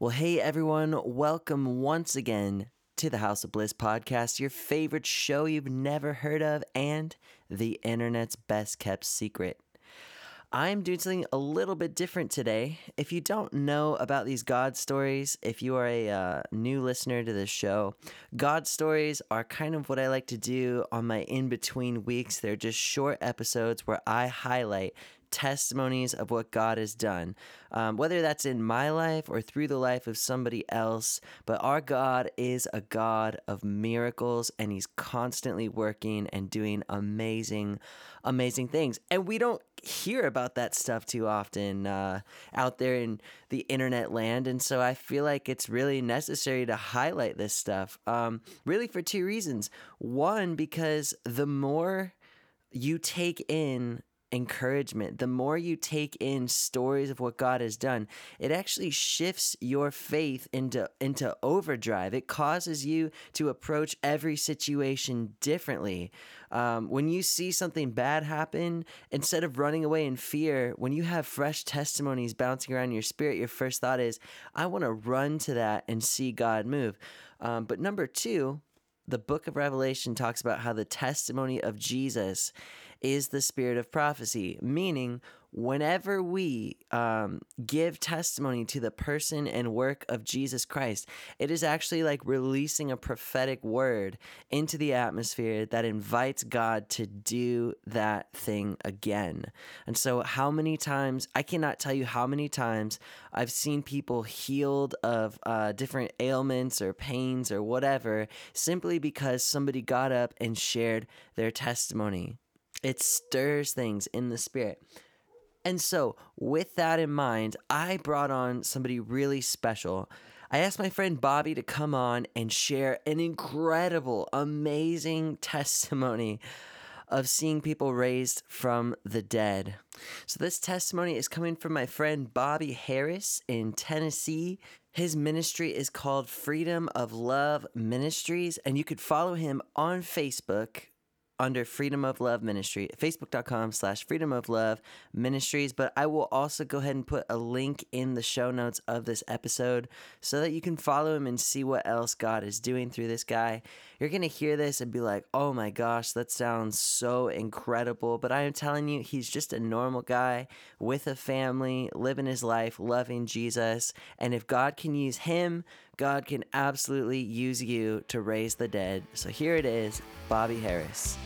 Well, hey everyone, welcome once again to the House of Bliss podcast, your favorite show you've never heard of, and the internet's best kept secret. I'm doing something a little bit different today. If you don't know about these God stories, if you are a uh, new listener to this show, God stories are kind of what I like to do on my in between weeks. They're just short episodes where I highlight testimonies of what God has done, um, whether that's in my life or through the life of somebody else. But our God is a God of miracles, and He's constantly working and doing amazing, amazing things. And we don't hear about that stuff too often uh, out there in the internet land. And so I feel like it's really necessary to highlight this stuff, um, really for two reasons. One, because the more you take in encouragement, the more you take in stories of what God has done, it actually shifts your faith into into overdrive. It causes you to approach every situation differently. Um, when you see something bad happen, instead of running away in fear, when you have fresh testimonies bouncing around your spirit, your first thought is, "I want to run to that and see God move." Um, but number two, the book of Revelation talks about how the testimony of Jesus is the spirit of prophecy, meaning whenever we um, give testimony to the person and work of Jesus Christ, it is actually like releasing a prophetic word into the atmosphere that invites God to do that thing again. And so, how many times, I cannot tell you how many times I've seen people healed of uh, different ailments or pains or whatever simply because somebody got up and shared their testimony. It stirs things in the spirit. And so, with that in mind, I brought on somebody really special. I asked my friend Bobby to come on and share an incredible, amazing testimony of seeing people raised from the dead. So, this testimony is coming from my friend Bobby Harris in Tennessee. His ministry is called Freedom of Love Ministries, and you could follow him on Facebook under Freedom of Love Ministry, facebook.com slash Freedom of Love Ministries. But I will also go ahead and put a link in the show notes of this episode so that you can follow him and see what else God is doing through this guy. You're going to hear this and be like, oh my gosh, that sounds so incredible. But I am telling you, he's just a normal guy with a family, living his life, loving Jesus. And if God can use him, God can absolutely use you to raise the dead. So here it is Bobby Harris.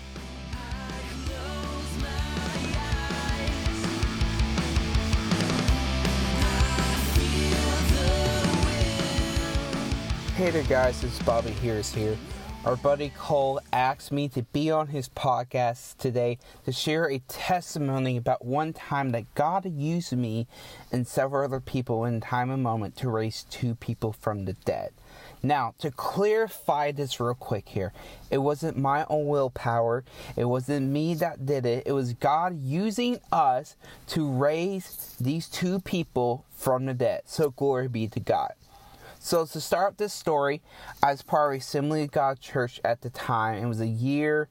Hey there, guys, it's Bobby Harris here. Our buddy Cole asked me to be on his podcast today to share a testimony about one time that God used me and several other people in time and moment to raise two people from the dead. Now, to clarify this real quick here, it wasn't my own willpower, it wasn't me that did it, it was God using us to raise these two people from the dead. So, glory be to God. So to start this story, I was part of Assembly of God Church at the time. It was a year,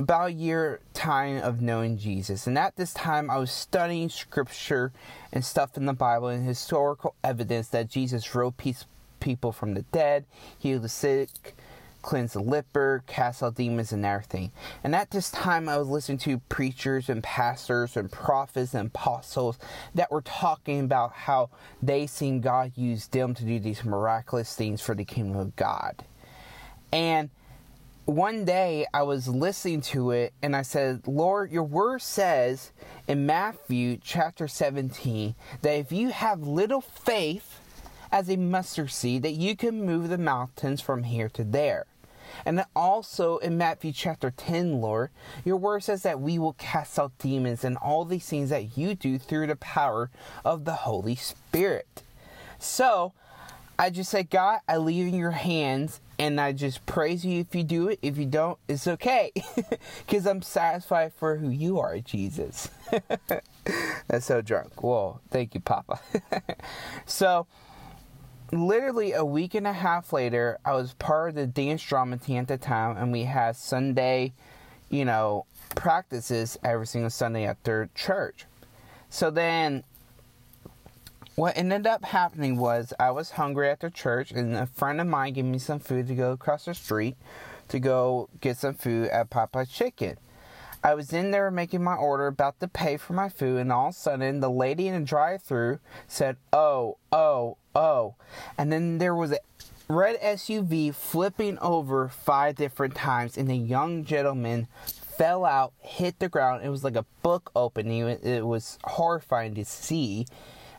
about a year time of knowing Jesus. And at this time, I was studying scripture and stuff in the Bible and historical evidence that Jesus rose people from the dead, healed the sick, cleanse the leper, cast out demons, and everything. And at this time, I was listening to preachers and pastors and prophets and apostles that were talking about how they seen God use them to do these miraculous things for the kingdom of God. And one day I was listening to it and I said, Lord, your word says in Matthew chapter 17 that if you have little faith, as a mustard seed that you can move the mountains from here to there. And also in Matthew chapter 10, Lord, your word says that we will cast out demons and all these things that you do through the power of the Holy Spirit. So, I just say, God, I leave in your hands and I just praise you if you do it. If you don't, it's okay. Because I'm satisfied for who you are, Jesus. That's so drunk. Whoa, thank you, Papa. so, literally a week and a half later, I was part of the dance drama team at the time, and we had Sunday, you know, practices every single Sunday at their church. So then what ended up happening was I was hungry at the church, and a friend of mine gave me some food to go across the street to go get some food at Popeye's Chicken. I was in there making my order, about to pay for my food, and all of a sudden the lady in the drive through said, Oh, oh, oh. And then there was a red SUV flipping over five different times, and a young gentleman fell out, hit the ground. It was like a book opening. It was horrifying to see.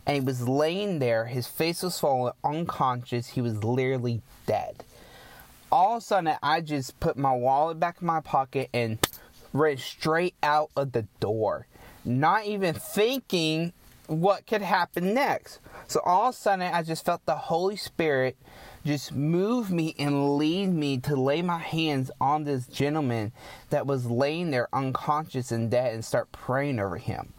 And he was laying there, his face was fallen, unconscious. He was literally dead. All of a sudden, I just put my wallet back in my pocket and ran straight out of the door, not even thinking what could happen next. So all of a sudden, I just felt the Holy Spirit just move me and lead me to lay my hands on this gentleman that was laying there unconscious and dead and start praying over him.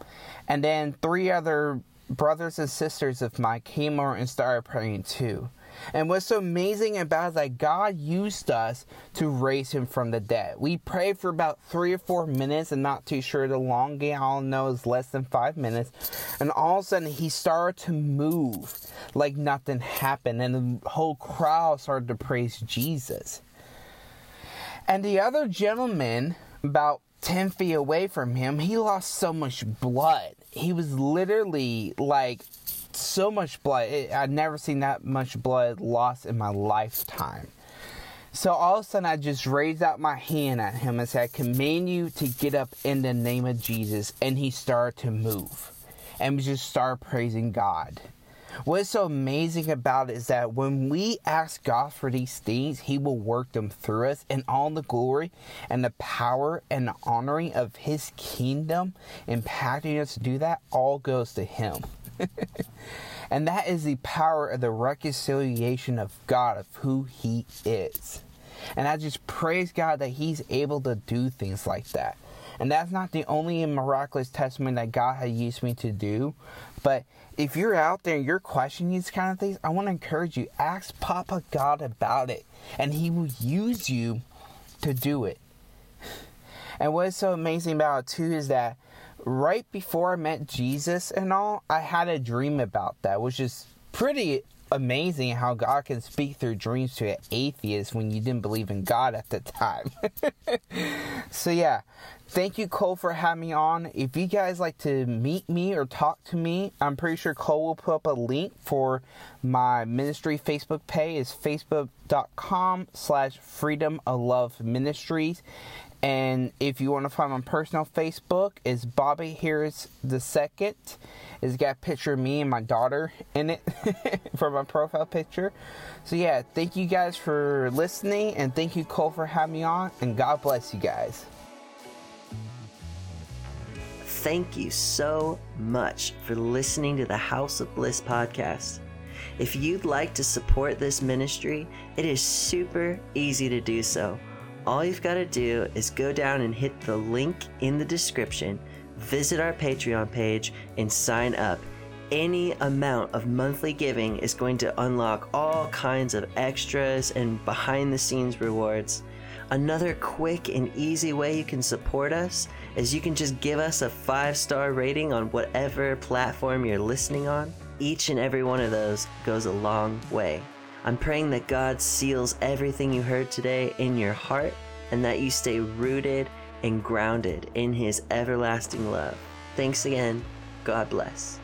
And then three other brothers and sisters of mine came over and started praying too. And what's so amazing about it is that God used us to raise him from the dead. We prayed for about three or four minutes, and not too sure the long game, all I know is less than five minutes. And all of a sudden, he started to move like nothing happened, and the whole crowd started to praise Jesus. And the other gentleman, about 10 feet away from him, he lost so much blood. He was literally like so much blood. It, I've never seen that much blood lost in my lifetime. So all of a sudden, I just raised out my hand at him and said, I command you to get up in the name of Jesus. And he started to move. And we just started praising God. What's so amazing about it is that when we ask God for these things, He will work them through us, and all the glory and the power and the honoring of His kingdom impacting us to do that all goes to Him. and that is the power of the reconciliation of God, of who He is. And I just praise God that He's able to do things like that. And that's not the only miraculous testimony that God has used me to do. But if you're out there and you're questioning these kind of things, I want to encourage you ask Papa God about it, and He will use you to do it. And what's so amazing about it too is that right before I met Jesus and all, I had a dream about that, which is pretty amazing how God can speak through dreams to an atheist when you didn't believe in God at the time. so, yeah, thank you, Cole, for having me on. If you guys like to meet me or talk to me, I'm pretty sure Cole will put up a link for my ministry Facebook page. is facebook.com slash freedom of love ministries. And if you want to find my personal Facebook, is Bobby Harris the second. It's got a picture of me and my daughter in it for my profile picture. So yeah, thank you guys for listening, and thank you Cole for having me on, and God bless you guys. Thank you so much for listening to the House of Bliss podcast. If you'd like to support this ministry, it is super easy to do so all you've got to do is go down and hit the link in the description, visit our Patreon page, and sign up. Any amount of monthly giving is going to unlock all kinds of extras and behind the scenes rewards. Another quick and easy way you can support us is you can just give us a five star rating on whatever platform you're listening on. Each and every one of those goes a long way. I'm praying that God seals everything you heard today in your heart and that you stay rooted and grounded in His everlasting love. Thanks again. God bless.